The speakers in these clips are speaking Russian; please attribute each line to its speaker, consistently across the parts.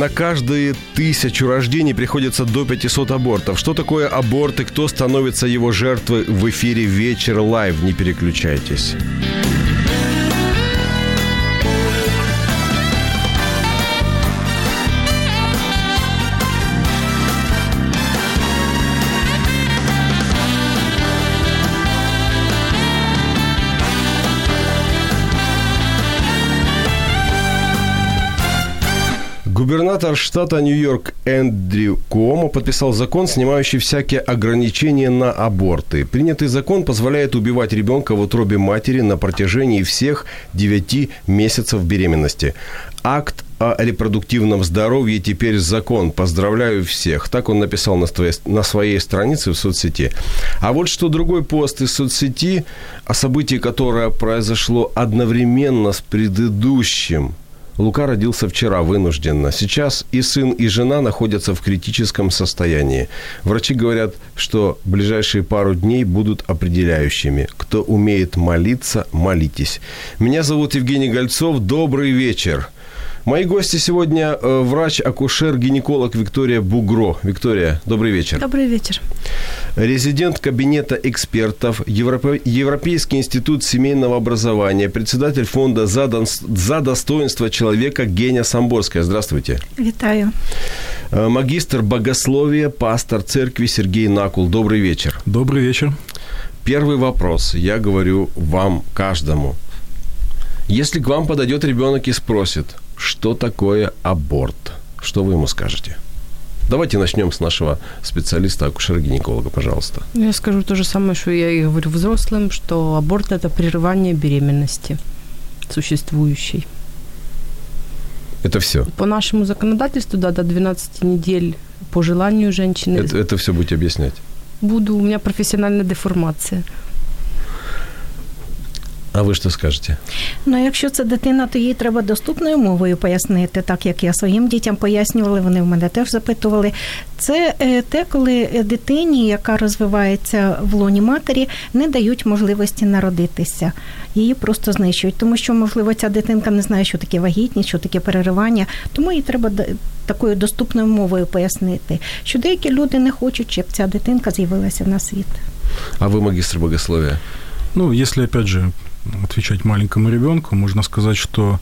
Speaker 1: На каждые тысячу рождений приходится до 500 абортов. Что такое аборт и кто становится его жертвой в эфире «Вечер Live». Не переключайтесь. Губернатор штата Нью-Йорк Эндрю Куомо подписал закон, снимающий всякие ограничения на аборты. Принятый закон позволяет убивать ребенка в утробе матери на протяжении всех 9 месяцев беременности. Акт о репродуктивном здоровье теперь закон. Поздравляю всех. Так он написал на, своей, на своей странице в соцсети. А вот что другой пост из соцсети о событии, которое произошло одновременно с предыдущим – Лука родился вчера вынужденно. Сейчас и сын, и жена находятся в критическом состоянии. Врачи говорят, что ближайшие пару дней будут определяющими. Кто умеет молиться, молитесь. Меня зовут Евгений Гольцов. Добрый вечер. Мои гости сегодня э, врач-акушер-гинеколог Виктория Бугро. Виктория, добрый вечер.
Speaker 2: Добрый вечер.
Speaker 1: Резидент кабинета экспертов, Европейский институт семейного образования, председатель фонда «За, За достоинство человека» Геня Самборская. Здравствуйте.
Speaker 2: Витаю.
Speaker 1: Э, магистр богословия, пастор церкви Сергей Накул. Добрый вечер.
Speaker 3: Добрый вечер.
Speaker 1: Первый вопрос. Я говорю вам, каждому. Если к вам подойдет ребенок и спросит – что такое аборт? Что вы ему скажете? Давайте начнем с нашего специалиста, акушера-гинеколога, пожалуйста.
Speaker 2: Я скажу то же самое, что я и говорю взрослым, что аборт – это прерывание беременности существующей.
Speaker 1: Это все?
Speaker 2: По нашему законодательству, да, до 12 недель по желанию женщины.
Speaker 1: Это, это все будете объяснять?
Speaker 2: Буду, у меня профессиональная деформация.
Speaker 1: А ви що скажете?
Speaker 4: Ну, якщо це дитина, то їй треба доступною мовою пояснити, так як я своїм дітям пояснювала, вони в мене теж запитували. Це е, те, коли дитині, яка розвивається в лоні матері, не дають можливості народитися. Її просто знищують, тому що, можливо, ця дитинка не знає, що таке вагітність, що таке переривання, тому їй треба такою доступною мовою пояснити, що деякі люди не хочуть, щоб ця дитинка з'явилася на світ.
Speaker 1: А ви магістр богословия?
Speaker 3: Ну, если, опять же, отвечать маленькому ребенку, можно сказать, что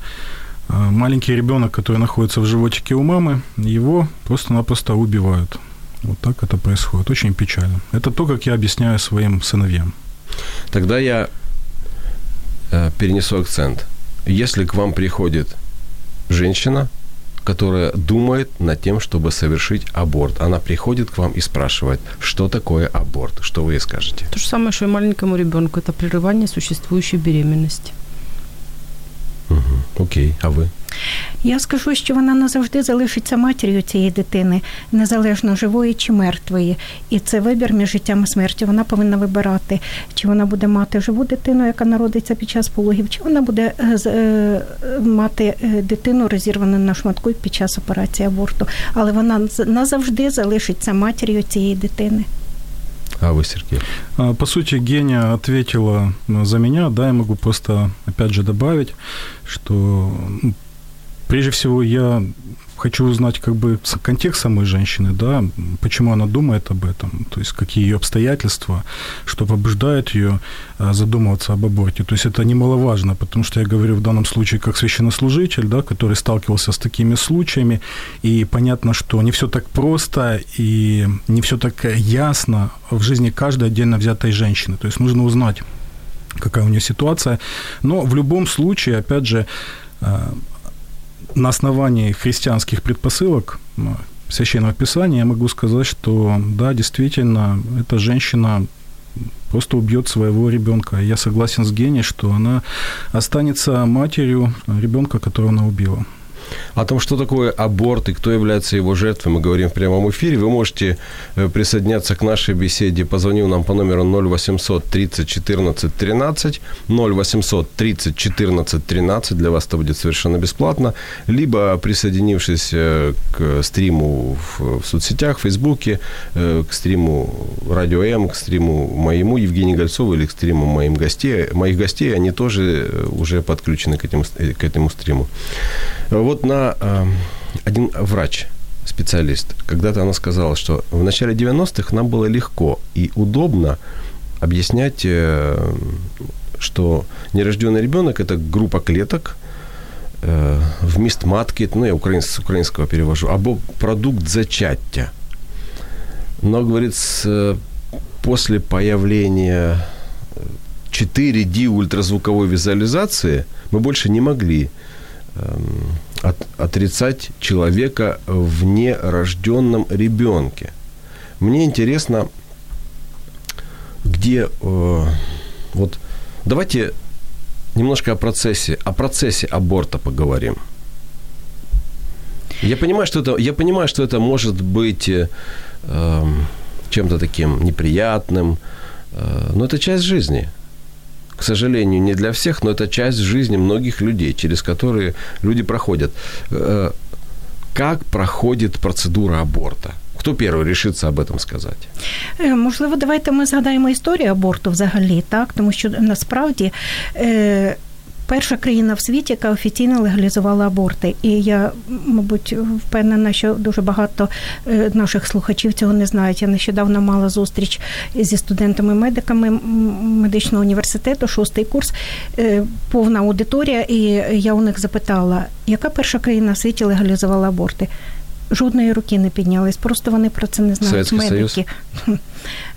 Speaker 3: э, маленький ребенок, который находится в животике у мамы, его просто-напросто убивают. Вот так это происходит. Очень печально. Это то, как я объясняю своим сыновьям.
Speaker 1: Тогда я э, перенесу акцент. Если к вам приходит женщина, которая думает над тем, чтобы совершить аборт. Она приходит к вам и спрашивает, что такое аборт, что вы ей скажете?
Speaker 2: То же самое, что и маленькому ребенку. Это прерывание существующей беременности.
Speaker 1: Угу. Окей, а ви?
Speaker 4: Я скажу, що вона назавжди залишиться матір'ю цієї дитини, незалежно живої чи мертвої. І це вибір між життям і смертю. Вона повинна вибирати, чи вона буде мати живу дитину, яка народиться під час пологів, чи вона буде е, е, мати е, дитину розірвану на шматку під час операції аборту. Але вона назавжди залишиться матір'ю цієї дитини.
Speaker 1: А вы, Сергей?
Speaker 3: По сути, Геня ответила за меня, да, я могу просто, опять же, добавить, что ну, прежде всего я хочу узнать как бы контекст самой женщины, да, почему она думает об этом, то есть какие ее обстоятельства, что побуждает ее а, задумываться об аборте. То есть это немаловажно, потому что я говорю в данном случае как священнослужитель, да, который сталкивался с такими случаями, и понятно, что не все так просто и не все так ясно в жизни каждой отдельно взятой женщины. То есть нужно узнать, какая у нее ситуация. Но в любом случае, опять же, а, на основании христианских предпосылок Священного Писания я могу сказать, что да, действительно, эта женщина просто убьет своего ребенка. Я согласен с Геней, что она останется матерью ребенка, которого она убила.
Speaker 1: О том, что такое аборт и кто является его жертвой, мы говорим в прямом эфире. Вы можете э, присоединяться к нашей беседе. Позвонив нам по номеру 0800 30 14 13. 0800 30 14 13. Для вас это будет совершенно бесплатно. Либо присоединившись э, к стриму в соцсетях, в Фейсбуке, э, к стриму Радио М, к стриму моему Евгению Гольцову или к стриму моим гостей, моих гостей, они тоже уже подключены к этому, к этому стриму. Вот на один врач, специалист, когда-то она сказала, что в начале 90-х нам было легко и удобно объяснять, э, что нерожденный ребенок – это группа клеток, э, вміст матки, ну, я украин, с украинского перевожу, або продукт зачаття. Но, говорит, после появления 4D ультразвуковой визуализации мы больше не могли Эм, от, отрицать человека в нерожденном ребенке. Мне интересно, где э, вот давайте немножко о процессе, о процессе аборта поговорим. Я понимаю, что это, я понимаю, что это может быть э, эм, чем-то таким неприятным, э, но это часть жизни к сожалению, не для всех, но это часть жизни многих людей, через которые люди проходят. Э, как проходит процедура аборта? Хто перший рішиться об этом сказати?
Speaker 4: Е, можливо, давайте ми згадаємо історію аборту взагалі, так тому що насправді е, перша країна в світі, яка офіційно легалізувала аборти. І я, мабуть, впевнена, що дуже багато е, наших слухачів цього не знають. Я нещодавно мала зустріч зі студентами-медиками медичного університету, шостий курс, е, повна аудиторія, і я у них запитала, яка перша країна в світі легалізувала аборти? Жодної руки не піднялись, просто вони про це не знають.
Speaker 1: Советский
Speaker 4: медики.
Speaker 1: Союз?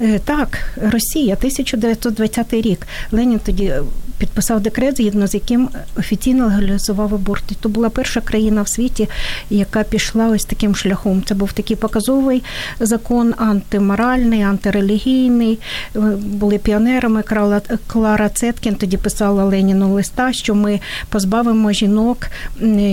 Speaker 4: Е, так, Росія, 1920 рік. Ленін тоді підписав декрет, згідно з яким офіційно легалізував аборти. То була перша країна в світі, яка пішла ось таким шляхом. Це був такий показовий закон, антиморальний, антирелігійний. Були піонерами. Клара Цеткін тоді писала Леніну листа, що ми позбавимо жінок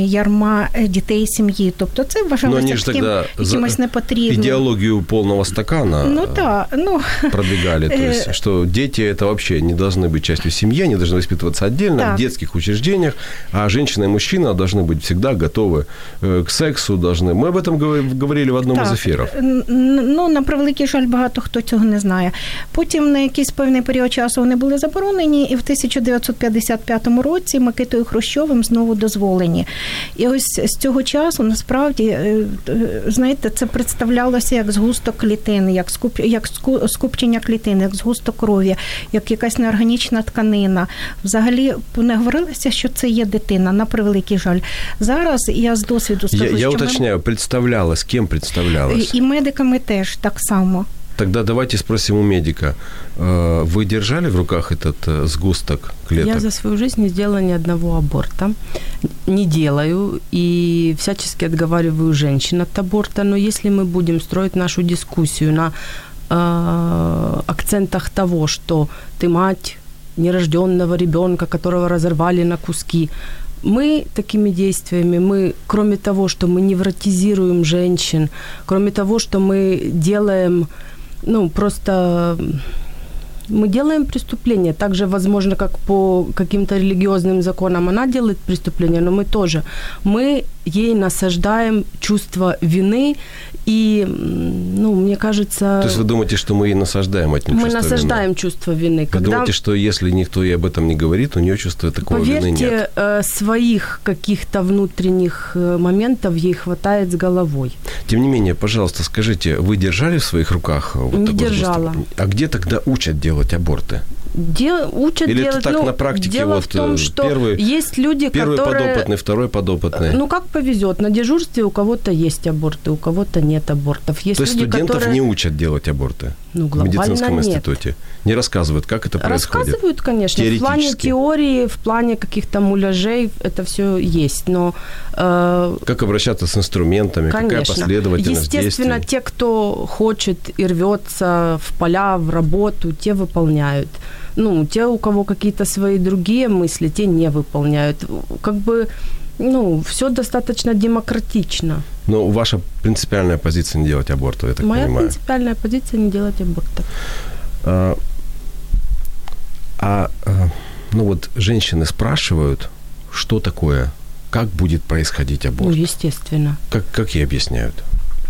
Speaker 4: ярма дітей сім'ї. Тобто це вважалося таким якимось непотрібним.
Speaker 1: Ідеологію повного стакана.
Speaker 4: Ну так, ну
Speaker 1: продвигали, то есть, что дети это вообще не должны быть частью семьи, они должны воспитываться отдельно так. в детских учреждениях, а женщина и мужчина должны быть всегда готовы э, к сексу, должны. Мы об этом говорили в одному
Speaker 4: так.
Speaker 1: з ефірів.
Speaker 4: Ну, на превеликий жаль, багато хто цього не знає. Потім на якийсь певний період часу вони були заборонені, і в 1955 році Микитою Хрущовим знову дозволені. І ось з цього часу насправді, е, знаєте, це представлялося як згусток клітин, як скуп, як скупчення клітин, як згусток крові, як якась неорганічна тканина. Взагалі не говорилося, що це є дитина, на превеликий жаль. Зараз я з досвіду скажу,
Speaker 1: я, я
Speaker 4: що
Speaker 1: уточняю, ми... представлялась, ким представлялась?
Speaker 4: І, і медиками теж так само.
Speaker 1: Тогда давайте спросим у медика. Вы держали в руках этот сгусток клеток?
Speaker 2: Я за свою жизнь не сделала ни одного аборта. Не делаю и всячески отговариваю женщин от аборта. Но если мы будем строить нашу дискуссию на э, акцентах того, что ты мать нерожденного ребенка, которого разорвали на куски, мы такими действиями, мы, кроме того, что мы невротизируем женщин, кроме того, что мы делаем, ну, просто мы делаем преступление. Также, возможно, как по каким-то религиозным законам она делает преступление, но мы тоже. Мы ей насаждаем чувство вины и, ну, мне кажется...
Speaker 1: То есть вы думаете, что мы ей насаждаем от
Speaker 2: Мы насаждаем вины? чувство вины.
Speaker 1: Когда... Вы думаете, что если никто ей об этом не говорит, у нее чувства такого
Speaker 2: Поверьте,
Speaker 1: вины нет?
Speaker 2: Э, своих каких-то внутренних э, моментов ей хватает с головой.
Speaker 1: Тем не менее, пожалуйста, скажите, вы держали в своих руках вот
Speaker 2: Не
Speaker 1: такой
Speaker 2: держала.
Speaker 1: Сгусток? А где тогда учат делать аборты?
Speaker 2: Дел, учат
Speaker 1: Или
Speaker 2: делать.
Speaker 1: это так
Speaker 2: ну,
Speaker 1: на практике
Speaker 2: дело
Speaker 1: вот
Speaker 2: в том, что
Speaker 1: первый,
Speaker 2: есть люди,
Speaker 1: первый
Speaker 2: которые...
Speaker 1: подопытный, второй подопытный.
Speaker 2: Ну, как повезет. На дежурстве у кого-то есть аборты, у кого-то нет абортов. Есть
Speaker 1: То есть
Speaker 2: люди,
Speaker 1: студентов
Speaker 2: которые...
Speaker 1: не учат делать аборты
Speaker 2: ну,
Speaker 1: в медицинском
Speaker 2: нет.
Speaker 1: институте? Не рассказывают, как это происходит?
Speaker 2: Рассказывают, конечно. В плане теории, в плане каких-то муляжей это все есть, но...
Speaker 1: Э, как обращаться с инструментами,
Speaker 2: конечно.
Speaker 1: какая последовательность
Speaker 2: Естественно,
Speaker 1: действий?
Speaker 2: те, кто хочет и рвется в поля, в работу, те выполняют. Ну, те, у кого какие-то свои другие мысли, те не выполняют. Как бы Ну, все достаточно демократично.
Speaker 1: Но ваша принципиальная позиция не делать аборт, я так
Speaker 2: Моя
Speaker 1: понимаю.
Speaker 2: принципиальная позиция не делать аборта.
Speaker 1: А, а, а, ну вот женщины спрашивают, что такое, как будет происходить аборт.
Speaker 2: Ну, естественно.
Speaker 1: Как, как ей объясняют?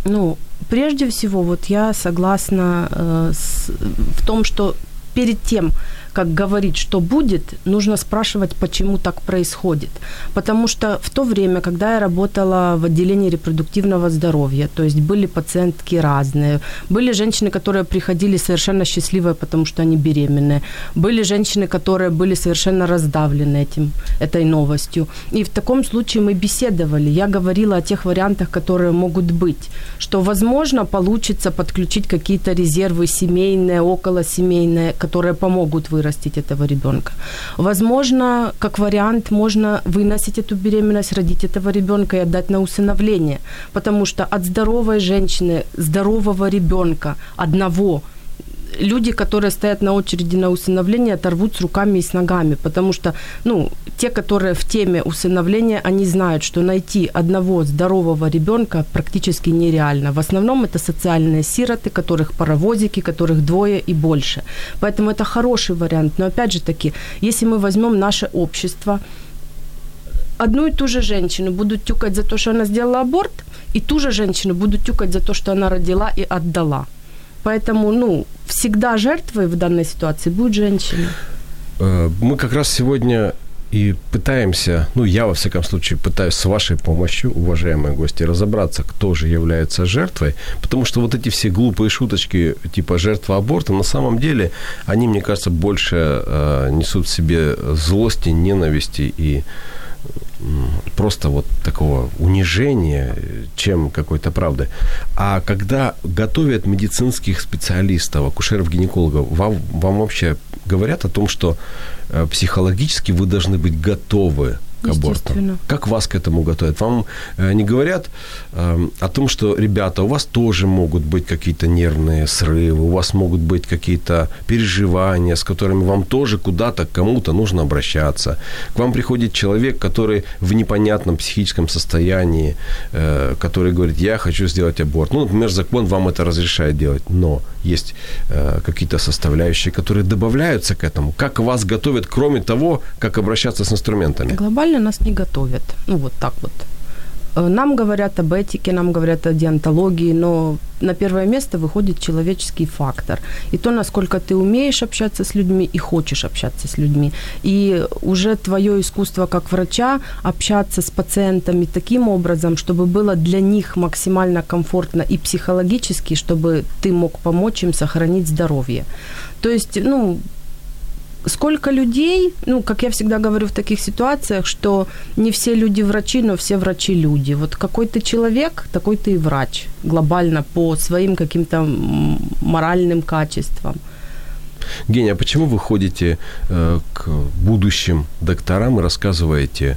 Speaker 2: Ну, прежде всего, вот я согласна э, с, в том, что перед тем, как говорить, что будет, нужно спрашивать, почему так происходит. Потому что в то время, когда я работала в отделении репродуктивного здоровья, то есть были пациентки разные, были женщины, которые приходили совершенно счастливые, потому что они беременные, были женщины, которые были совершенно раздавлены этим, этой новостью. И в таком случае мы беседовали. Я говорила о тех вариантах, которые могут быть, что, возможно, получится подключить какие-то резервы семейные, околосемейные, которые помогут вырастить этого ребенка. Возможно, как вариант, можно выносить эту беременность, родить этого ребенка и отдать на усыновление, потому что от здоровой женщины, здорового ребенка, одного, люди, которые стоят на очереди на усыновление, оторвут с руками и с ногами, потому что, ну, те, которые в теме усыновления, они знают, что найти одного здорового ребенка практически нереально. В основном это социальные сироты, которых паровозики, которых двое и больше. Поэтому это хороший вариант. Но опять же таки, если мы возьмем наше общество, одну и ту же женщину будут тюкать за то, что она сделала аборт, и ту же женщину будут тюкать за то, что она родила и отдала. Поэтому, ну, всегда жертвой в данной ситуации будет женщина.
Speaker 1: Э, Мы как раз сегодня и пытаемся, ну, я, во всяком случае, пытаюсь с вашей помощью, уважаемые гости, разобраться, кто же является жертвой, потому что вот эти все глупые шуточки типа жертва аборта, на самом деле, они, мне кажется, больше э, несут в себе злости, ненависти и просто вот такого унижения, чем какой-то правды. А когда готовят медицинских специалистов, акушеров-гинекологов, вам, вам вообще говорят о том, что э, психологически вы должны быть готовы к.
Speaker 2: Естественно.
Speaker 1: Как вас к этому готовят? Вам э, не говорят э, о том, что, ребята, у вас тоже могут быть какие-то нервные срывы, у вас могут быть какие-то переживания, с которыми вам тоже куда-то, к кому-то нужно обращаться. К вам приходит человек, который в непонятном психическом состоянии, э, который говорит, я хочу сделать аборт. Ну, например, закон вам это разрешает делать, но есть э, какие-то составляющие, которые добавляются к этому. Как вас готовят, кроме того, как обращаться с инструментами?
Speaker 2: Глобально нас не готовят. Ну, вот так вот. Э, Нам говорят об этике, нам говорят о диантологии, но на первое место выходит человеческий фактор. И то, насколько ты умеешь общаться с людьми и хочешь общаться с людьми. И уже твое искусство как врача общаться с пациентами таким образом, чтобы было для них максимально комфортно и психологически, чтобы ты мог помочь им сохранить здоровье. То есть, ну, сколько людей, ну, как я всегда говорю в таких ситуациях, что не все люди врачи, но все врачи люди. Вот какой ты человек, такой ты и врач глобально по своим каким-то моральным качествам.
Speaker 1: Геня, а почему вы ходите э, к будущим докторам и рассказываете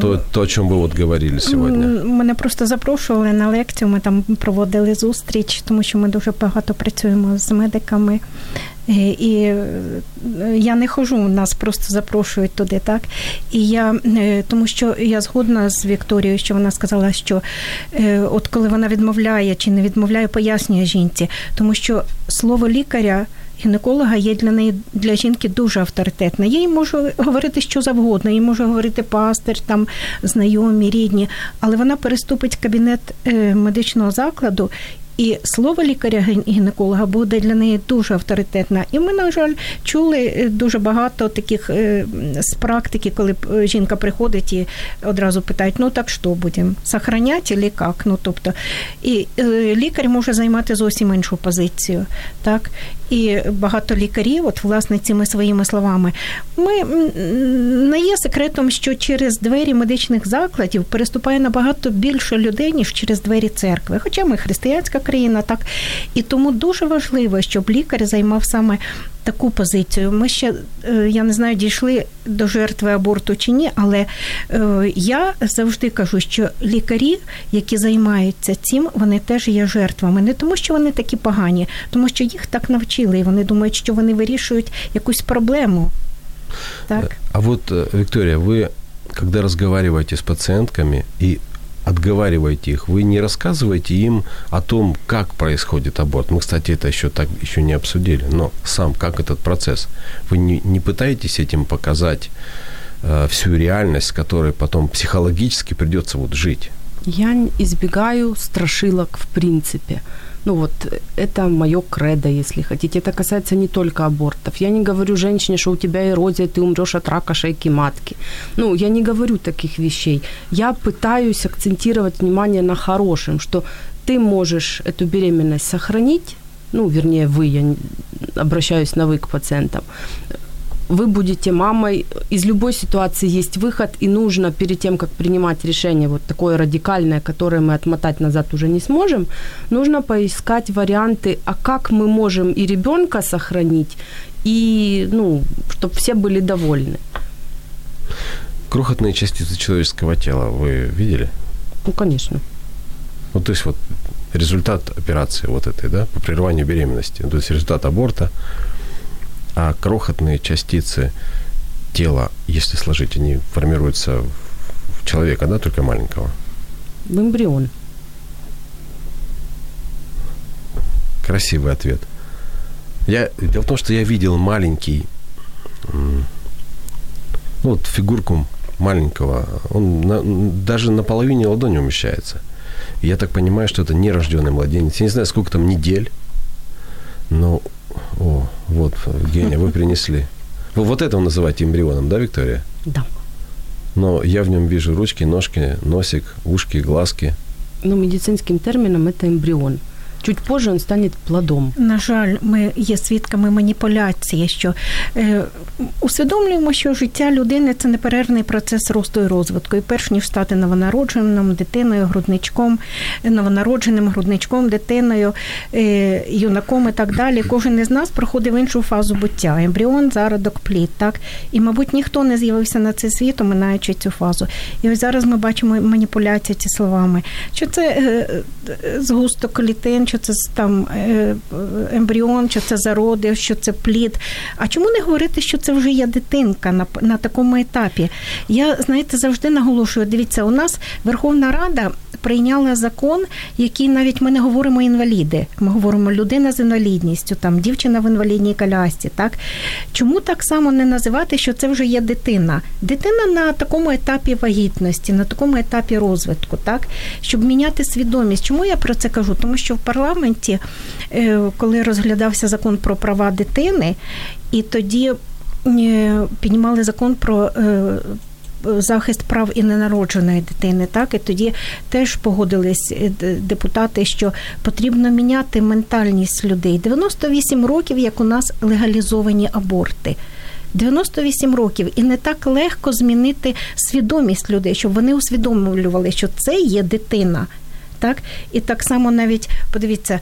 Speaker 1: то, то, о чем ви от говорили сьогодні?
Speaker 4: Мене просто запрошували на лекцію. Ми там проводили зустріч, тому що ми дуже багато працюємо з медиками. Е, І е, я не хожу, нас просто запрошують туди, так. І я е, тому що я згодна з Вікторією, що вона сказала, що е, от коли вона відмовляє чи не відмовляє, пояснює жінці, тому що слово лікаря. Гінеколога є для неї для жінки дуже авторитетне. Я їй можу говорити що завгодно, їй може говорити пастир, там знайомі, рідні, але вона переступить кабінет е, медичного закладу. І слово лікаря-гінеколога буде для неї дуже авторитетне. І ми, на жаль, чули е, дуже багато таких е, з практики, коли жінка приходить і одразу питають: ну так що будемо? Сохранять чи як? Ну тобто, і лікар може займати зовсім іншу позицію. Так? І багато лікарів, от власне цими своїми словами, ми не є секретом, що через двері медичних закладів переступає набагато більше людей, ніж через двері церкви. Хоча ми християнська країна, так і тому дуже важливо, щоб лікар займав саме таку позицію. Ми ще е, я не знаю, дійшли до жертви аборту чи ні, але е, я завжди кажу, що лікарі, які займаються цим, вони теж є жертвами. Не тому, що вони такі погані, тому що їх так навчили, і вони думають, що вони вирішують якусь проблему. Так.
Speaker 1: А вот, Виктория, вы когда разговариваете с пациентками и отговариваете их, вы не рассказываете им о том, как происходит аборт. Мы, кстати, это еще так еще не обсудили, но сам как этот процесс. Вы не, не пытаетесь этим показать э, всю реальность, с которой потом психологически придется вот жить.
Speaker 2: Я избегаю страшилок в принципе. Ну вот, это мое кредо, если хотите. Это касается не только абортов. Я не говорю женщине, что у тебя эрозия, ты умрешь от рака шейки матки. Ну, я не говорю таких вещей. Я пытаюсь акцентировать внимание на хорошем, что ты можешь эту беременность сохранить, ну, вернее, вы, я обращаюсь на вы к пациентам, вы будете мамой, из любой ситуации есть выход, и нужно перед тем, как принимать решение вот такое радикальное, которое мы отмотать назад уже не сможем, нужно поискать варианты, а как мы можем и ребенка сохранить, и, ну, чтобы все были довольны.
Speaker 1: Крохотные частицы человеческого тела вы видели?
Speaker 2: Ну, конечно.
Speaker 1: Ну, то есть вот результат операции вот этой, да, по прерыванию беременности, то есть результат аборта, а крохотные частицы тела, если сложить, они формируются в человека, да, только маленького?
Speaker 2: В эмбрион.
Speaker 1: Красивый ответ. Я, дело в том, что я видел маленький, ну вот фигурку маленького, он на, даже на половине ладони умещается. И я так понимаю, что это нерожденный младенец. Я не знаю, сколько там недель, но о, вот, Евгения, вы принесли. Вы вот это вы называете эмбрионом, да, Виктория?
Speaker 2: Да.
Speaker 1: Но я в нем вижу ручки, ножки, носик, ушки, глазки.
Speaker 2: Ну, медицинским термином это эмбрион. Чуть позже він стане плодом.
Speaker 4: На жаль, ми є свідками маніпуляції, що е, усвідомлюємо, що життя людини це неперервний процес росту і розвитку. І перш ніж стати новонародженим дитиною, грудничком, новонародженим грудничком, дитиною, е, юнаком і так далі, кожен із нас проходив іншу фазу буття. Ембріон, зародок, плід. Так? І, мабуть, ніхто не з'явився на цей світ, оминаючи цю фазу. І ось зараз ми бачимо маніпуляції ці словами, що це е, згусток клітин, що це там е, ембріон, що це зароди, що це плід. А чому не говорити, що це вже є дитинка на на такому етапі? Я знаєте, завжди наголошую. Дивіться, у нас Верховна Рада прийняла закон, який навіть ми не говоримо інваліди. Ми говоримо людина з інвалідністю, там дівчина в інвалідній колясці. Так чому так само не називати, що це вже є дитина? Дитина на такому етапі вагітності, на такому етапі розвитку, так щоб міняти свідомість. Чому я про це кажу? Тому що в парламенті, е, коли розглядався закон про права дитини, і тоді е, піднімали закон про е, захист прав і ненародженої дитини. Так і тоді теж погодились депутати, що потрібно міняти ментальність людей. 98 років, як у нас легалізовані аборти. 98 років, і не так легко змінити свідомість людей, щоб вони усвідомлювали, що це є дитина. Так? І так само навіть подивіться,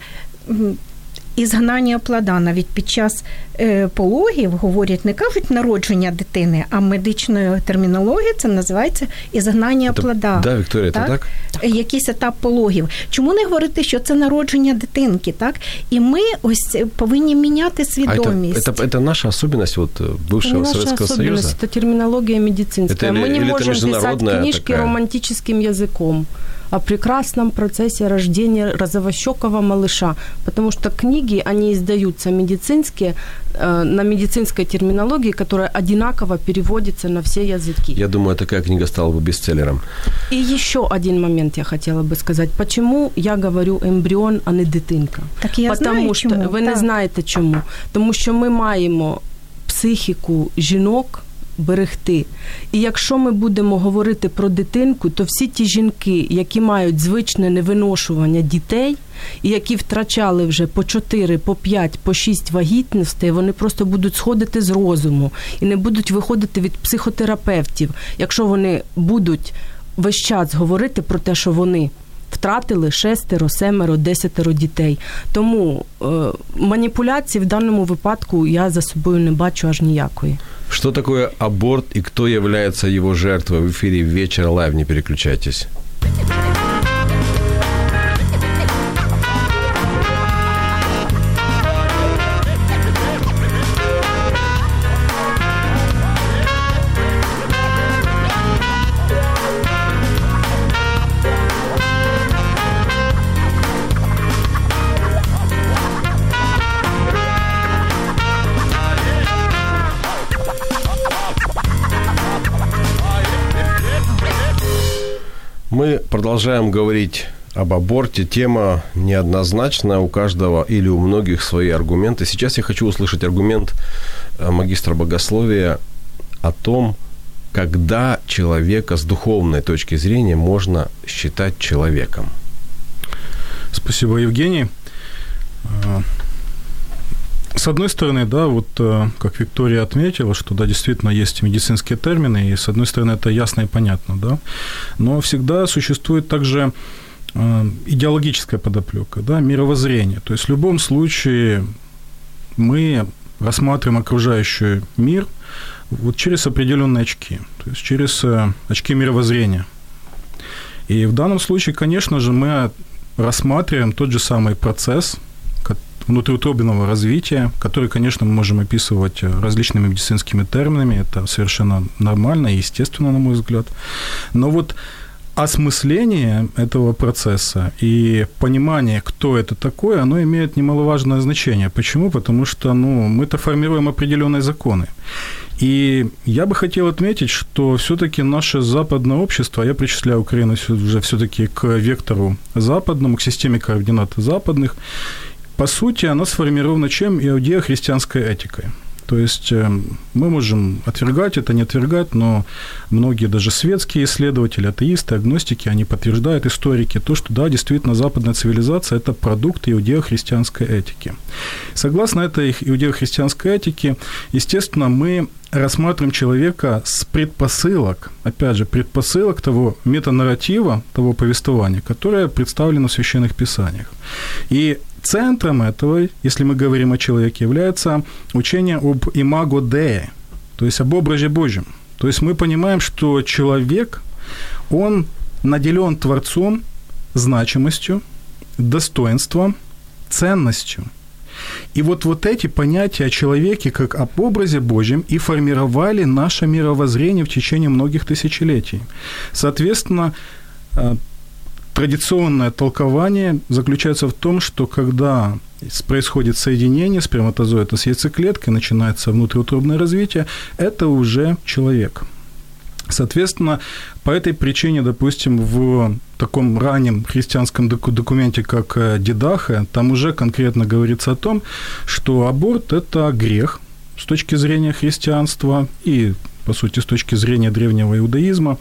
Speaker 4: і згнання плода навіть під час е, пологів говорять, не кажуть народження дитини, а медичною термінологією це називається ізгнання
Speaker 1: это,
Speaker 4: плода.
Speaker 1: Да, Вікторія,
Speaker 4: так?
Speaker 1: це так?
Speaker 4: Якийсь етап пологів. Чому не говорити, що це народження дитинки? Так? І ми ось повинні міняти свідомість.
Speaker 1: А это, это, это наша особенность вот, бывшего
Speaker 2: наша
Speaker 1: Советского
Speaker 2: особенность,
Speaker 1: Союза?
Speaker 2: Это терминология медицинская.
Speaker 1: Это
Speaker 2: Мы
Speaker 1: или-
Speaker 2: не
Speaker 1: или это
Speaker 2: можем писать
Speaker 1: международная
Speaker 2: книжки
Speaker 1: такая?
Speaker 2: романтическим языком о прекрасном процессе рождения розовощекого малыша, потому что книги, они издаются медицинские, э, на медицинской терминологии, которая одинаково переводится на все языки.
Speaker 1: Я думаю, такая книга стала бы бестселлером.
Speaker 2: И еще один момент я хотела бы сказать. Почему я говорю эмбрион, а не дитинка?
Speaker 4: Так я
Speaker 2: Потому
Speaker 4: знаю,
Speaker 2: що
Speaker 4: чому.
Speaker 2: ви не
Speaker 4: Так.
Speaker 2: знаєте чому. Тому що ми маємо психіку жінок берегти. І якщо ми будемо говорити про дитинку, то всі ті жінки, які мають звичне невиношування дітей, і які втрачали вже по 4, по 5, по 6 вагітностей, вони просто будуть сходити з розуму і не будуть виходити від психотерапевтів, якщо вони будуть весь час говорити про те, що вони втратили шестеро, семеро, десятеро дітей. Тому е, маніпуляції в даному випадку я за собою не бачу аж ніякої.
Speaker 1: Что такое аборт и кто является его жертвой? В эфире «Вечер Live». Не переключайтесь. Мы продолжаем говорить об аборте. Тема неоднозначная, у каждого или у многих свои аргументы. Сейчас я хочу услышать аргумент э, магистра богословия о том, когда человека с духовной точки зрения можно считать человеком.
Speaker 3: Спасибо, Евгений. С одной стороны, да, вот э, как Виктория отметила, что да, действительно есть медицинские термины, и с одной стороны это ясно и понятно, да, но всегда существует также э, идеологическая подоплека, да, мировоззрение. То есть в любом случае мы рассматриваем окружающий мир вот через определенные очки, то есть через э, очки мировоззрения. И в данном случае, конечно же, мы рассматриваем тот же самый процесс внутриутробного развития, который, конечно, мы можем описывать различными медицинскими терминами, это совершенно нормально и естественно, на мой взгляд. Но вот осмысление этого процесса и понимание, кто это такое, оно имеет немаловажное значение. Почему? Потому что ну, мы-то формируем определенные законы. И я бы хотел отметить, что все-таки наше западное общество, я причисляю Украину уже все-таки к вектору западному, к системе координат западных, по сути, оно сформировано чем? Иудео-христианской этикой. То есть э, мы можем отвергать это, не отвергать, но многие даже светские исследователи, атеисты, агностики, они подтверждают, историки, то, что да, действительно, западная цивилизация – это продукт иудео-христианской этики. Согласно этой иудео-христианской этике, естественно, мы рассматриваем человека с предпосылок, опять же, предпосылок того метанарратива, того повествования, которое представлено в священных писаниях. И Центром этого, если мы говорим о человеке, является учение об имаго Dei, то есть об образе Божьем. То есть мы понимаем, что человек, он наделен Творцом значимостью, достоинством, ценностью. И вот, вот эти понятия о человеке как об образе Божьем и формировали наше мировоззрение в течение многих тысячелетий. Соответственно, э, традиционное толкование заключается в том, что когда происходит соединение сперматозоида с яйцеклеткой, начинается внутриутробное развитие, это уже человек. Соответственно, по этой причине, допустим, в таком раннем христианском документе, как э, Дидаха, там уже конкретно говорится о том, что аборт – это грех с точки зрения христианства, и по сути, с точки зрения древнего иудаизма.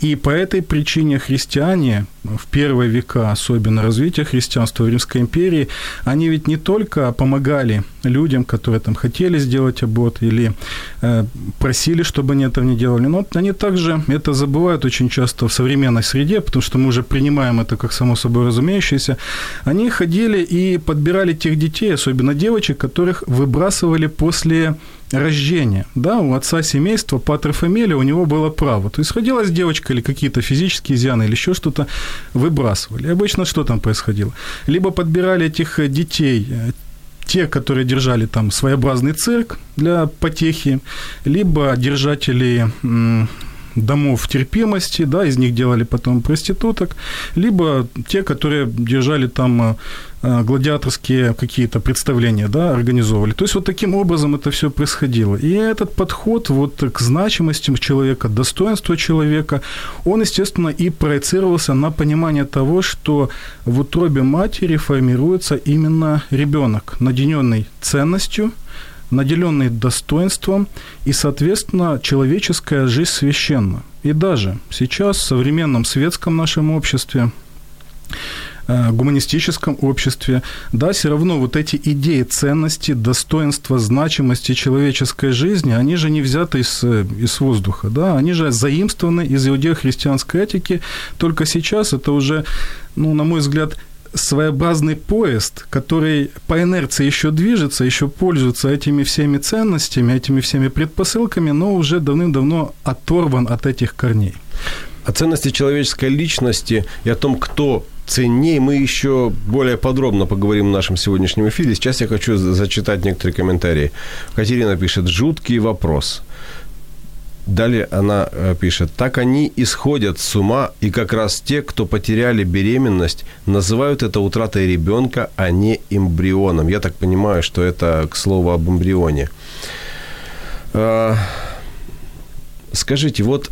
Speaker 3: И по этой причине христиане в первые века, особенно развития христианства в Римской империи, они ведь не только помогали людям, которые там хотели сделать аборт или э, просили, чтобы они этого не делали, но они также это забывают очень часто в современной среде, потому что мы уже принимаем это как само собой разумеющееся. Они ходили и подбирали тех детей, особенно девочек, которых выбрасывали после рождения, да, у отца семейства, патрофамилия, у него было право. То есть родилась девочка или какие-то физические изъяны или еще что-то, выбрасывали. Обычно что там происходило? Либо подбирали этих э, детей, э, те, которые держали там своеобразный цирк для потехи, либо держатели домов терпимости, да, из них делали потом проституток, либо те, которые держали там э, э, гладиаторские какие-то представления, да, организовывали. То есть вот таким образом это все происходило. И этот подход вот к значимости человека, достоинству человека, он, естественно, и проецировался на понимание того, что в утробе матери формируется именно ребенок, наделенный ценностью, наделенный достоинством, и, соответственно, человеческая жизнь священна. И даже сейчас, в современном светском нашем обществе, э, гуманистическом обществе, да, все равно вот эти идеи ценности, достоинства, значимости человеческой жизни, они же не взяты из, из воздуха, да, они же заимствованы из иудео-христианской этики, только сейчас это уже, ну, на мой взгляд, своеобразный поезд, который по инерции еще движется, еще пользуется этими всеми ценностями, этими всеми предпосылками, но уже давным-давно оторван от этих корней.
Speaker 1: О ценности человеческой личности и о том, кто ценнее, мы еще более подробно поговорим в нашем сегодняшнем эфире. Сейчас я хочу зачитать некоторые комментарии. Катерина пишет, жуткий вопрос. Далее она э, пишет, так они исходят с ума, и как раз те, кто потеряли беременность, называют это утратой ребенка, а не эмбрионом. Я так понимаю, что это к слову об эмбрионе. А, скажите, вот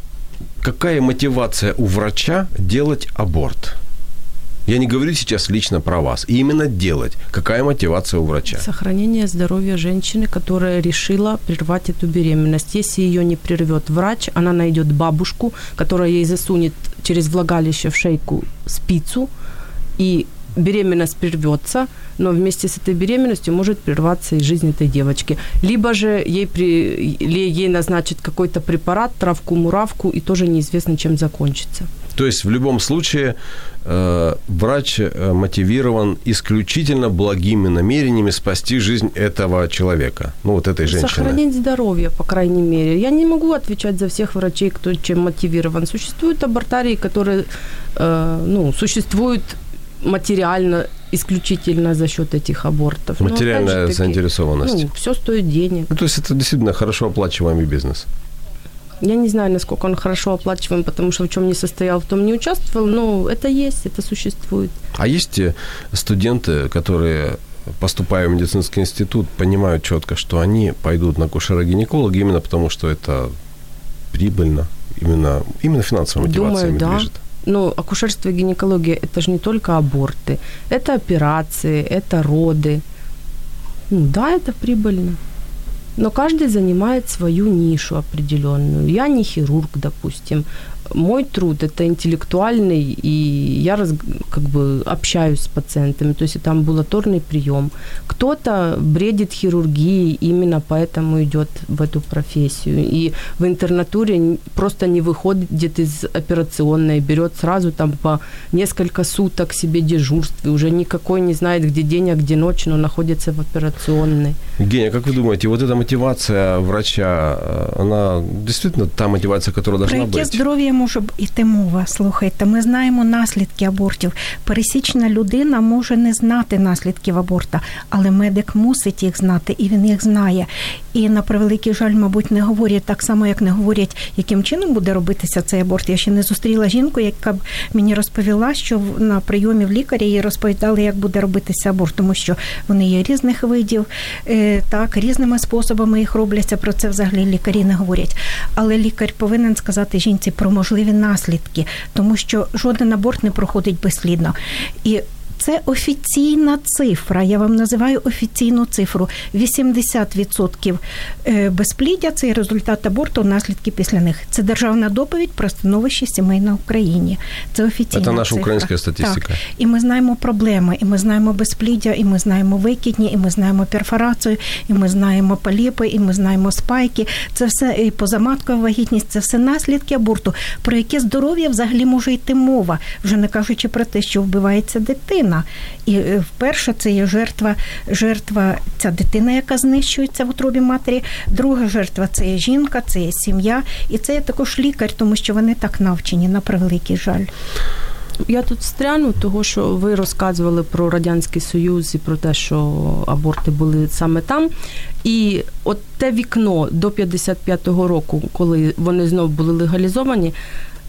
Speaker 1: какая мотивация у врача делать аборт? Я не говорю сейчас лично про вас. Именно делать. Какая мотивация у врача?
Speaker 2: Сохранение здоровья женщины, которая решила прервать эту беременность. Если ее не прервет врач, она найдет бабушку, которая ей засунет через влагалище в шейку спицу, и беременность прервется, но вместе с этой беременностью может прерваться и жизнь этой девочки. Либо же ей, при, ей назначат какой-то препарат, травку-муравку, и тоже неизвестно, чем закончится.
Speaker 1: То есть в любом случае э, врач э, мотивирован исключительно благими намерениями спасти жизнь этого человека, ну вот этой женщины.
Speaker 2: Сохранить здоровье, по крайней мере. Я не могу отвечать за всех врачей, кто чем мотивирован. Существуют абортарии, которые э, ну, существуют материально исключительно за счет этих абортов.
Speaker 1: Материальная заинтересованность.
Speaker 2: Ну, все стоит денег.
Speaker 1: Ну, то есть это действительно хорошо оплачиваемый бизнес.
Speaker 2: Я не знаю, насколько он хорошо оплачиваем, потому что в чем не состоял, в том не участвовал, но это есть, это существует.
Speaker 1: А есть студенты, которые поступая в медицинский институт, понимают четко, что они пойдут на акушера-гинеколога именно потому, что это прибыльно, именно, именно финансовая мотивация
Speaker 2: Думаю, да.
Speaker 1: движет.
Speaker 2: Ну, акушерство и гинекология – это же не только аборты. Это операции, это роды. Ну, да, это прибыльно. Но каждый занимает свою нишу определенную. Я не хирург, допустим мой труд это интеллектуальный, и я раз, как бы общаюсь с пациентами, то есть это амбулаторный прием. Кто-то бредит хирургией, именно поэтому идет в эту профессию. И в интернатуре просто не выходит из операционной, берет сразу там по несколько суток себе дежурств, и уже никакой не знает, где день, а где ночь, но находится в операционной.
Speaker 1: Евгения, как вы думаете, вот эта мотивация врача, она действительно та мотивация, которая должна
Speaker 4: Про
Speaker 1: быть?
Speaker 4: Може йти мова. Слухайте, ми знаємо наслідки абортів. Пересічна людина може не знати наслідків аборта, але медик мусить їх знати, і він їх знає. І на превеликий жаль, мабуть, не говорять так само, як не говорять, яким чином буде робитися цей аборт. Я ще не зустріла жінку, яка б мені розповіла, що на прийомі в лікаря їй розповідали, як буде робитися аборт, тому що вони є різних видів, е, так різними способами їх робляться. Про це взагалі лікарі не говорять. Але лікар повинен сказати жінці про можливі наслідки, тому що жоден аборт не проходить безслідно. І це офіційна цифра. Я вам називаю офіційну цифру. 80% е, безпліддя це результат аборту, наслідки після них. Це державна доповідь про становище сімей на Україні. Це офіційна
Speaker 1: Це наша
Speaker 4: цифра.
Speaker 1: українська статистика.
Speaker 4: Так. І ми знаємо проблеми, і ми знаємо безпліддя, і ми знаємо викидні, і ми знаємо перфорацію, і ми знаємо поліпи, і ми знаємо спайки. Це все і позаматкова вагітність, це все наслідки аборту, про яке здоров'я взагалі може йти мова, вже не кажучи про те, що вбивається дитина. І е, вперше це є жертва, жертва ця дитина, яка знищується в утробі матері. Друга жертва це є жінка, це є сім'я, і це є також лікар, тому що вони так навчені на превеликий жаль.
Speaker 2: Я тут встряну, того що ви розказували про Радянський Союз і про те, що аборти були саме там. І от те вікно до 55-го року, коли вони знов були легалізовані,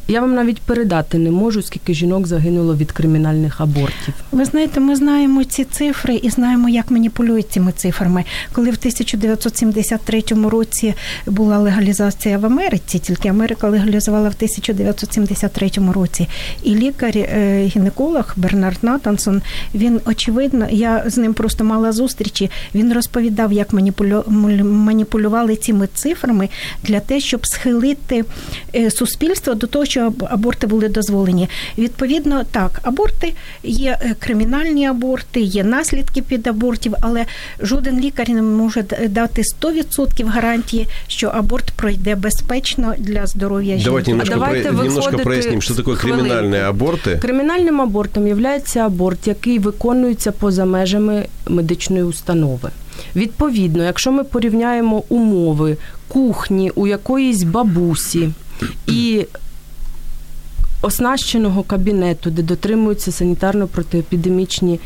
Speaker 2: я вам навіть передати не можу, скільки жінок загинуло від кримінальних абортів.
Speaker 4: Ви знаєте, ми знаємо ці цифри і знаємо, як маніпулюють цими цифрами. Коли в 1973 році була легалізація в Америці, тільки Америка легалізувала в 1973 році. І лікар-гінеколог Бернард Натансон, він очевидно, я з ним просто мала зустрічі. Він розповідав, як маніпулю... маніпулювали цими цифрами для те, щоб схилити е, суспільство до того, що аборти були дозволені. Відповідно, так, аборти є е, кримінальні аборти, є наслідки під абортів, але жоден лікар не може дати 100% гарантії, що аборт пройде безпечно для здоров'я жінки.
Speaker 1: Давайте немножко,
Speaker 2: Давайте
Speaker 1: про... немножко проясним, що таке кримінальні аборти.
Speaker 2: Кримінальним абортом є аборт, який виконується поза межами медичної установи. Відповідно, якщо ми порівняємо умови кухні у якоїсь бабусі і оснащеного кабінету, де дотримуються санітарно-протиепідемічні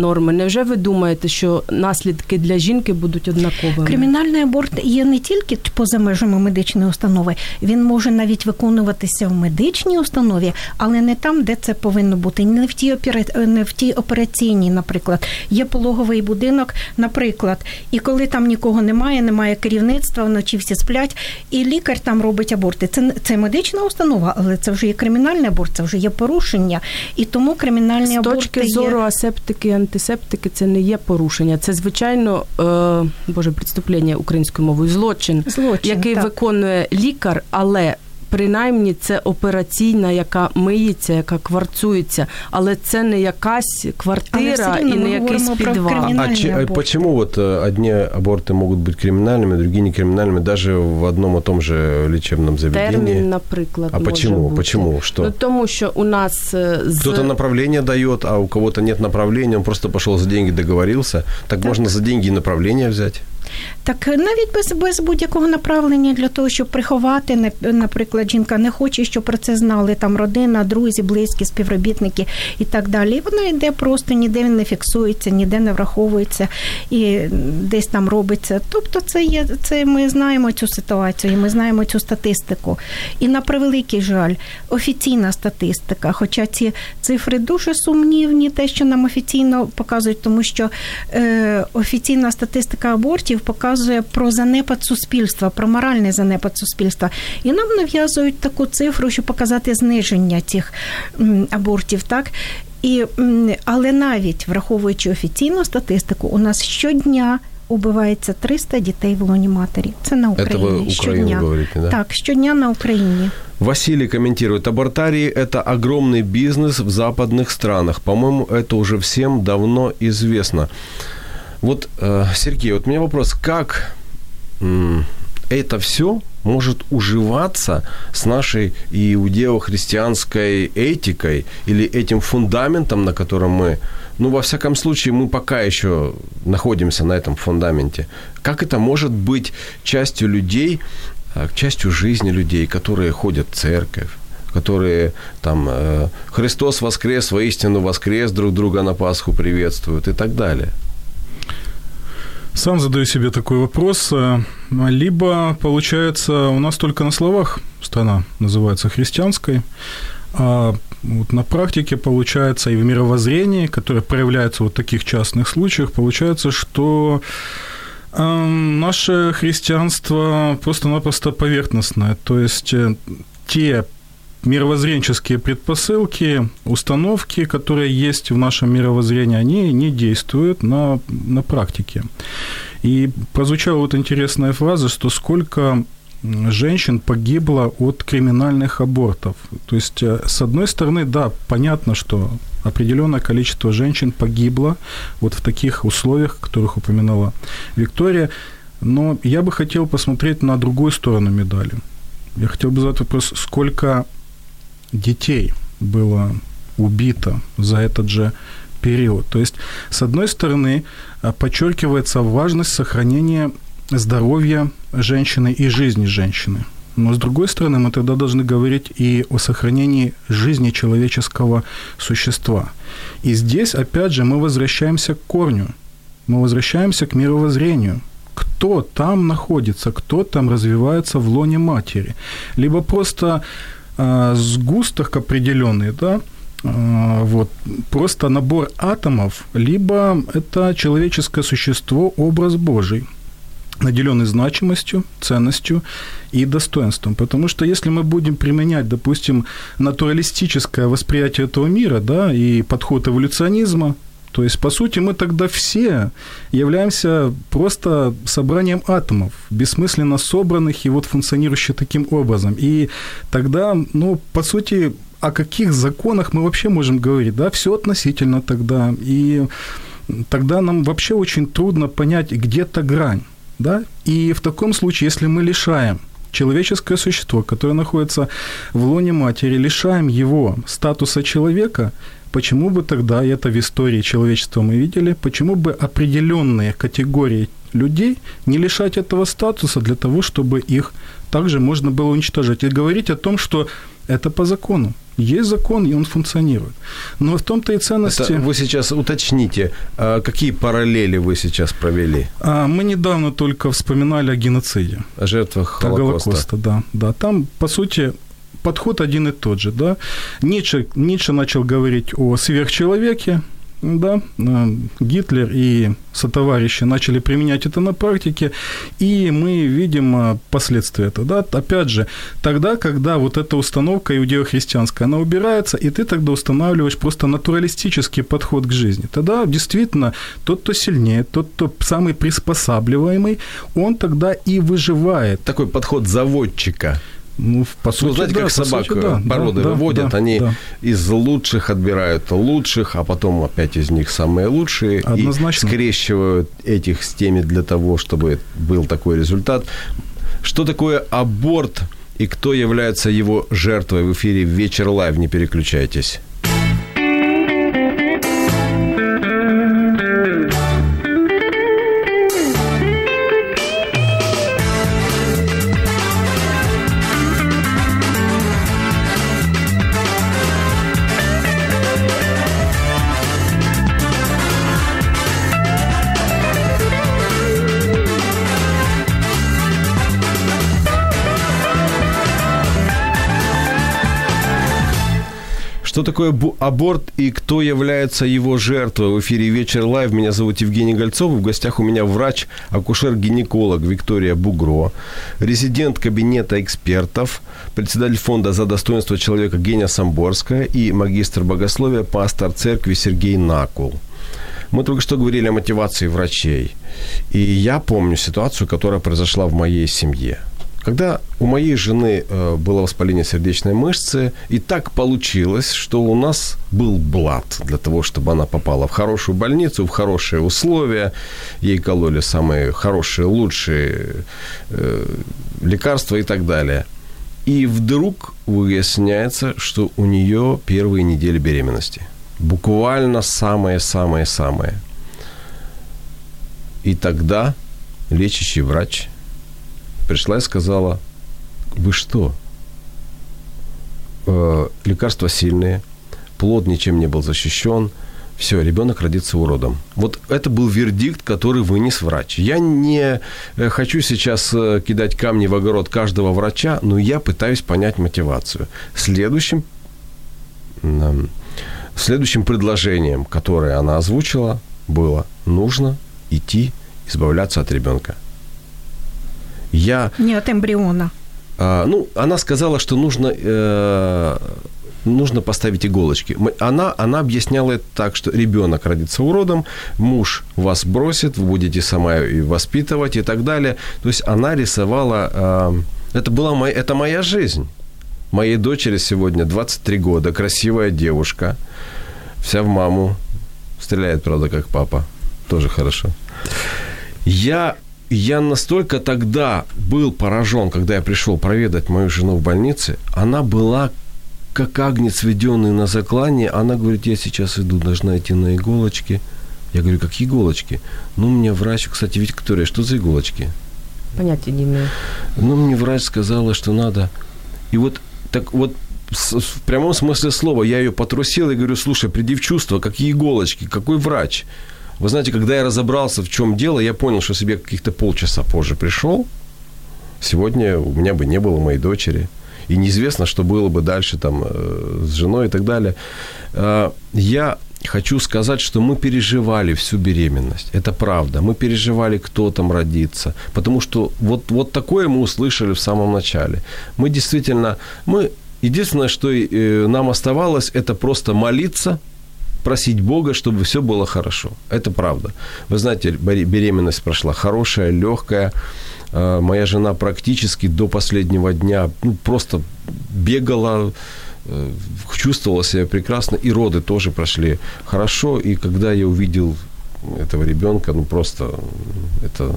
Speaker 2: норми. Невже ви думаєте, що наслідки для жінки будуть однаковими?
Speaker 4: Кримінальний аборт є не тільки поза межами медичної установи, він може навіть виконуватися в медичній установі, але не там, де це повинно бути. Не в тій опера... не в тій операційній, наприклад, є пологовий будинок, наприклад, і коли там нікого немає, немає керівництва, вночі всі сплять, і лікар там робить аборти. Це це медична установа, але це вже є кримінальний аборт, це вже є порушення. І тому кримінальний
Speaker 2: З точки
Speaker 4: є...
Speaker 2: зору асептики, антисептики, це не є порушення. Це звичайно е, боже преступлення українською мовою, злочин,
Speaker 4: Злочин,
Speaker 2: який
Speaker 4: так.
Speaker 2: виконує лікар, але. Принаймні це операційна, яка миється, яка кварцується, але це не якась
Speaker 4: Але
Speaker 2: квартира
Speaker 4: все
Speaker 2: і
Speaker 4: рівно
Speaker 2: не
Speaker 4: ми
Speaker 2: якийсь
Speaker 4: говоримо про
Speaker 2: підвал.
Speaker 4: кримінальний
Speaker 1: А, че- а
Speaker 4: аборт.
Speaker 1: почему вот э, одни аборты могут быть криминальными, другие не криминальными, даже в одном и том же лечебном заведении?
Speaker 2: Термін, наприклад,
Speaker 1: А
Speaker 2: може
Speaker 1: почему?
Speaker 2: бути.
Speaker 1: Почему? Что?
Speaker 2: Ну тому що у нас е, з
Speaker 1: Кто-то направление дает, а у кого-то нет направления, он просто пошел за деньги, договорился. Так, можно за деньги и направление взять.
Speaker 4: Так навіть без, без будь-якого направлення для того, щоб приховати, наприклад, жінка не хоче, щоб про це знали там родина, друзі, близькі, співробітники і так далі. І вона йде просто ніде не фіксується, ніде не враховується і десь там робиться. Тобто, це є це ми знаємо цю ситуацію, і ми знаємо цю статистику. І на превеликий жаль, офіційна статистика, хоча ці цифри дуже сумнівні, те, що нам офіційно показують, тому що е, офіційна статистика абортів показує про занепад суспільства, про моральний занепад суспільства. І нам нав'язують таку цифру, щоб показати зниження цих м, абортів, так? І, м, але навіть враховуючи офіційну статистику, у нас щодня убивається 300 дітей в лоні матері. Це на
Speaker 1: Это
Speaker 4: Україні.
Speaker 1: вы Украину
Speaker 4: щодня.
Speaker 1: говорите, да?
Speaker 4: Так, щодня на Україні.
Speaker 1: Василий комментирует, абортарии – это огромный бизнес в западных странах. По-моему, это уже всем давно известно. Вот, э, Сергей, вот у меня вопрос, как это все может уживаться с нашей иудео-христианской этикой или этим фундаментом, на котором мы, ну, во всяком случае, мы пока еще находимся на этом фундаменте. Как это может быть частью людей, э, частью жизни людей, которые ходят в церковь, которые там э, Христос воскрес, воистину воскрес, друг друга на Пасху приветствуют и так далее.
Speaker 3: Сам задаю себе такой вопрос. э, Либо, получается, у нас только на словах страна называется христианской, а вот на практике получается и в мировоззрении, которое проявляется вот в таких частных случаях, получается, что э, наше христианство просто-напросто поверхностное. То есть э, те мировоззренческие предпосылки, установки, которые есть в нашем мировоззрении, они не действуют на, на практике. И прозвучала вот интересная фраза, что сколько женщин погибло от криминальных абортов. То есть, э, с одной стороны, да, понятно, что определенное количество женщин погибло вот в таких условиях, которых упоминала Виктория, но я бы хотел посмотреть на другую сторону медали. Я хотел бы задать вопрос, сколько детей было убито за этот же период. То есть, с одной стороны, а, подчеркивается важность сохранения здоровья женщины и жизни женщины. Но с другой стороны, мы тогда должны говорить и о сохранении жизни человеческого существа. И здесь, опять же, мы возвращаемся к корню, мы возвращаемся к мировоззрению. Кто там находится, кто там развивается в лоне матери. Либо просто сгусток определенный, да, а, вот, просто набор атомов, либо это человеческое существо, образ Божий, наделенный значимостью, ценностью и достоинством. Потому что если мы будем применять, допустим, натуралистическое восприятие этого мира, да, и подход эволюционизма, то есть, по сути, мы тогда все являемся просто собранием атомов, бессмысленно собранных и вот функционирующих таким образом. И тогда, ну, по сути, о каких законах мы вообще можем говорить, да, все относительно тогда. И тогда нам вообще очень трудно понять где-то грань, да. И в таком случае, если мы лишаем человеческое существо, которое находится в лоне матери, лишаем его статуса человека, почему бы тогда, и это в истории человечества мы видели, почему бы определенные категории людей не лишать этого статуса для того, чтобы их также можно было уничтожать. И говорить о том, что Это по закону. Есть закон, и он функционирует. Но в том-то и ценности...
Speaker 1: Это вы сейчас уточните, а какие параллели вы сейчас провели?
Speaker 3: А, мы недавно только вспоминали о геноциде.
Speaker 1: О жертвах
Speaker 3: Холокоста. Голокоста, да, да. Там, по сути, подход один и тот же, да. Ницше, Ницше начал говорить о сверхчеловеке, да, э, Гитлер и сотоварищи начали применять это на практике, и мы видим э, последствия этого. Да? Опять же, тогда, когда вот эта установка иудео-христианская, она убирается, и ты тогда устанавливаешь просто натуралистический подход к жизни. Тогда действительно тот, кто сильнее, тот, кто самый приспосабливаемый, он тогда и выживает.
Speaker 1: Такой подход заводчика.
Speaker 3: Ну, по сути,
Speaker 1: ну, знаете,
Speaker 3: да,
Speaker 1: как собак
Speaker 3: сути, да,
Speaker 1: породы
Speaker 3: да,
Speaker 1: выводят,
Speaker 3: да,
Speaker 1: они
Speaker 3: да.
Speaker 1: из лучших отбирают лучших, а потом опять из них самые лучшие
Speaker 3: Однозначно.
Speaker 1: и скрещивают этих с теми для того, чтобы был такой результат. Что такое аборт и кто является его жертвой в эфире «Вечер Live», не переключайтесь. Что такое аборт и кто является его жертвой? В эфире «Вечер Live». Меня зовут Евгений Гольцов. В гостях у меня врач, акушер-гинеколог Виктория Бугро, резидент кабинета экспертов, председатель фонда «За достоинство человека» Гения Самборская и магистр богословия, пастор церкви Сергей Накул. Мы только что говорили о мотивации врачей. И я помню ситуацию, которая произошла в моей семье – когда у моей жены э, было воспаление сердечной мышцы, и так получилось, что у нас был блат для того, чтобы она попала в хорошую больницу, в хорошие условия. Ей кололи самые хорошие, лучшие э, лекарства и так далее. И вдруг выясняется, что у нее первые недели беременности. Буквально самое-самое-самое. И тогда лечащий врач – пришла и сказала, вы что? Э, лекарства сильные, плод ничем не был защищен, все, ребенок родится уродом. Вот это был вердикт, который вынес врач. Я не э, хочу сейчас э, кидать камни в огород каждого врача, но я пытаюсь понять мотивацию. Следующим, следующим предложением, которое она озвучила, было нужно идти избавляться от ребенка. Я...
Speaker 4: Не от эмбриона.
Speaker 1: А, ну, она сказала, что нужно, э, нужно поставить иголочки. Она, она объясняла это так, что ребенок родится уродом, муж вас бросит, вы будете сама и воспитывать и так далее. То есть она рисовала... Э, это была моя, это моя жизнь. Моей дочери сегодня 23 года, красивая девушка, вся в маму, стреляет, правда, как папа, тоже хорошо. Я я настолько тогда был поражен, когда я пришел проведать мою жену в больнице, она была как агнец, введенный на заклание. Она говорит, я сейчас иду, должна идти на иголочки. Я говорю, какие иголочки? Ну, мне врач, кстати, Виктория, что за иголочки?
Speaker 2: Понятия не имею.
Speaker 1: Ну, мне врач сказала, что надо. И вот так вот в прямом смысле слова я ее потрусил и говорю, слушай, приди в чувство, какие иголочки, какой врач? Вы знаете, когда я разобрался, в чем дело, я понял, что себе каких-то полчаса позже пришел. Сегодня у меня бы не было моей дочери. И неизвестно, что было бы дальше там э, с женой и так далее. Э, я хочу сказать, что мы переживали всю беременность. Это правда. Мы переживали, кто там родится. Потому что вот, вот такое мы услышали в самом начале. Мы действительно... Мы, единственное, что э, нам оставалось, это просто молиться – просить Бога, чтобы все было хорошо. Это правда. Вы знаете, беременность прошла хорошая, легкая. А, моя жена практически до последнего дня ну, просто бегала, э, чувствовала себя прекрасно, и роды тоже прошли хорошо. И когда я увидел этого ребенка, ну просто это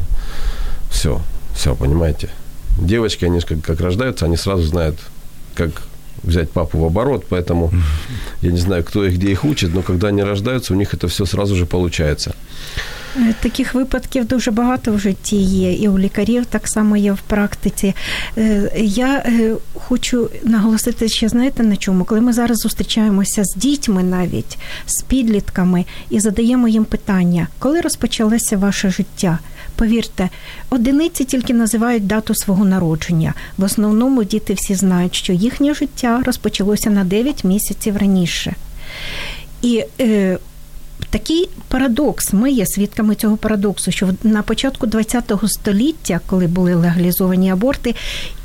Speaker 1: все, все, понимаете. Девочки, они как, как рождаются, они сразу знают, как взять папу в оборот, поэтому я не знаю, кто их где их учит, но когда они рождаются, у них это все сразу же получается.
Speaker 4: Е, Таких випадків дуже багато в житті є, і у лікарів так само є в практиці. Е, Я е, хочу наголосити ще, знаєте на чому? Коли ми зараз зустрічаємося з дітьми навіть, з підлітками і задаємо їм питання, коли розпочалося ваше життя? Повірте, одиниці тільки називають дату свого народження. В основному діти всі знають, що їхнє життя розпочалося на 9 місяців раніше. І е, такий парадокс. Ми є свідками цього парадоксу, що на початку ХХ століття, коли були легалізовані аборти,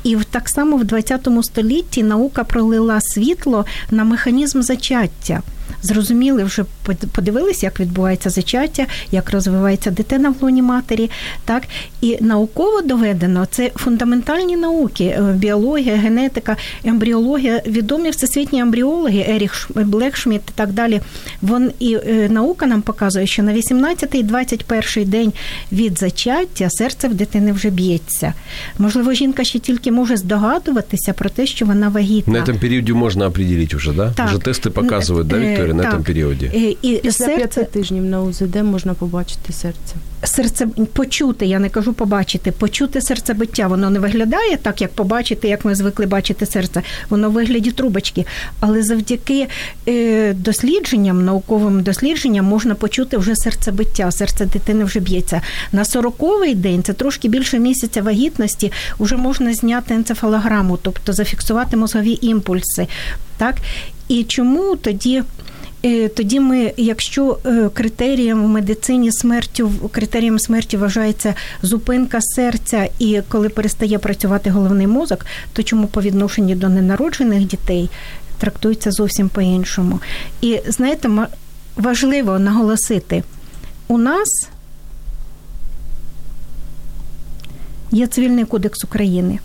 Speaker 4: і так само в ХХ столітті наука пролила світло на механізм зачаття зрозуміли, вже подивилися, як відбувається зачаття, як розвивається дитина в лоні матері. Так і науково доведено це фундаментальні науки: е, біологія, генетика, ембріологія. Відомі всесвітні ембріологи, Еріх Блекшміт і так далі. Вон і е, наука нам показує, що на 18-21 день від зачаття серце в дитини вже б'ється. Можливо, жінка ще тільки може здогадуватися про те, що вона вагітна.
Speaker 1: На цьому періоді можна определити вже, да?
Speaker 4: Так.
Speaker 1: Вже тести показують, да,
Speaker 4: е,
Speaker 1: Вікторія? 4
Speaker 4: на
Speaker 1: тому періоді.
Speaker 4: Е, і серце...
Speaker 2: тижнів на УЗД можна побачити серце.
Speaker 4: Серце почути, я не кажу побачити, почути серцебиття. Воно не виглядає так, як побачити, як ми звикли бачити серце. Воно в вигляді трубочки. Але завдяки е, дослідженням, науковим дослідженням, можна почути вже серцебиття. Серце дитини вже б'ється. На сороковий день це трошки більше місяця вагітності. Вже можна зняти енцефалограму, тобто зафіксувати мозгові імпульси. Так і чому тоді тоді ми, якщо е, критерієм в медицині смертю критерієм смерті вважається зупинка серця, і коли перестає працювати головний мозок, то чому по відношенню до ненароджених дітей трактується зовсім по-іншому? І знаєте, важливо наголосити, у нас є цивільний кодекс України.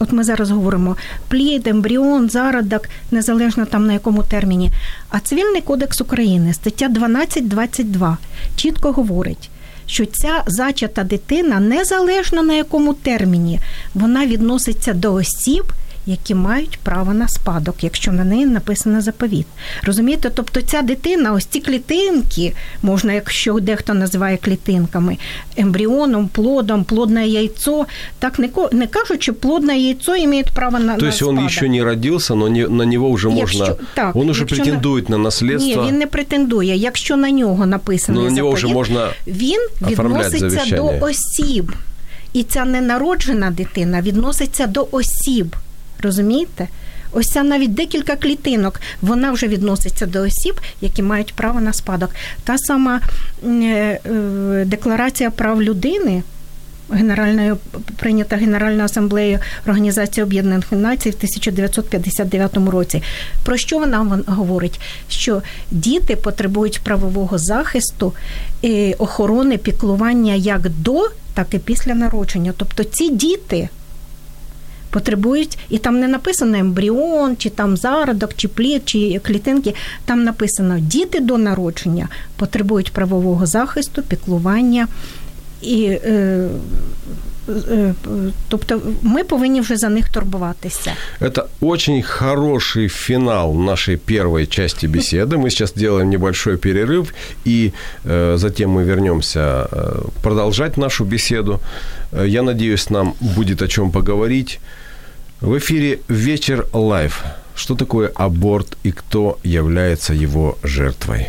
Speaker 4: От ми зараз говоримо плід, ембріон, зародок, незалежно там на якому терміні. А Цивільний кодекс України, стаття 12.22, чітко говорить, що ця зачата дитина, незалежно на якому терміні, вона відноситься до осіб, які мають право на спадок, якщо на неї написано заповіт. Розумієте, тобто ця дитина, ось ці клітинки, можна, якщо дехто називає клітинками, ембріоном, плодом, плодне яйцо, так не, не кажуть, що плодне яйцо має право на
Speaker 1: То
Speaker 4: на спадок.
Speaker 1: еще не родился, но не- на него уже
Speaker 4: Якщо-
Speaker 1: можно...
Speaker 4: так,
Speaker 1: он уже
Speaker 4: якщо на-
Speaker 1: на, наследство.
Speaker 4: Ні, він не претендує. Якщо на нього написано
Speaker 1: но на уже
Speaker 4: заповіт,
Speaker 1: можно...
Speaker 4: він відноситься
Speaker 1: завіщання.
Speaker 4: до осіб. І ця ненароджена дитина відноситься до осіб. Розумієте? Ось ця навіть декілька клітинок, вона вже відноситься до осіб, які мають право на спадок. Та сама е, е, декларація прав людини. Генеральною прийнята Генеральною асамблеєю Організації Об'єднаних Націй в 1959 році. Про що вона говорить? Що діти потребують правового захисту, е, охорони, піклування як до, так і після народження. Тобто ці діти потребують, і там не написано ембріон, чи там зародок, чи плід, чи клітинки. Там написано діти до народження потребують правового захисту, піклування. І, е, е, тобто ми повинні вже за них турбуватися.
Speaker 1: Это очень хороший финал нашей первой части беседы. Мы сейчас делаем небольшой перерыв, и э, затем мы вернемся э, продолжать нашу беседу. Э, я надеюсь, нам будет о чем поговорить. В эфире «Вечер Live». Что такое аборт и кто является его жертвой?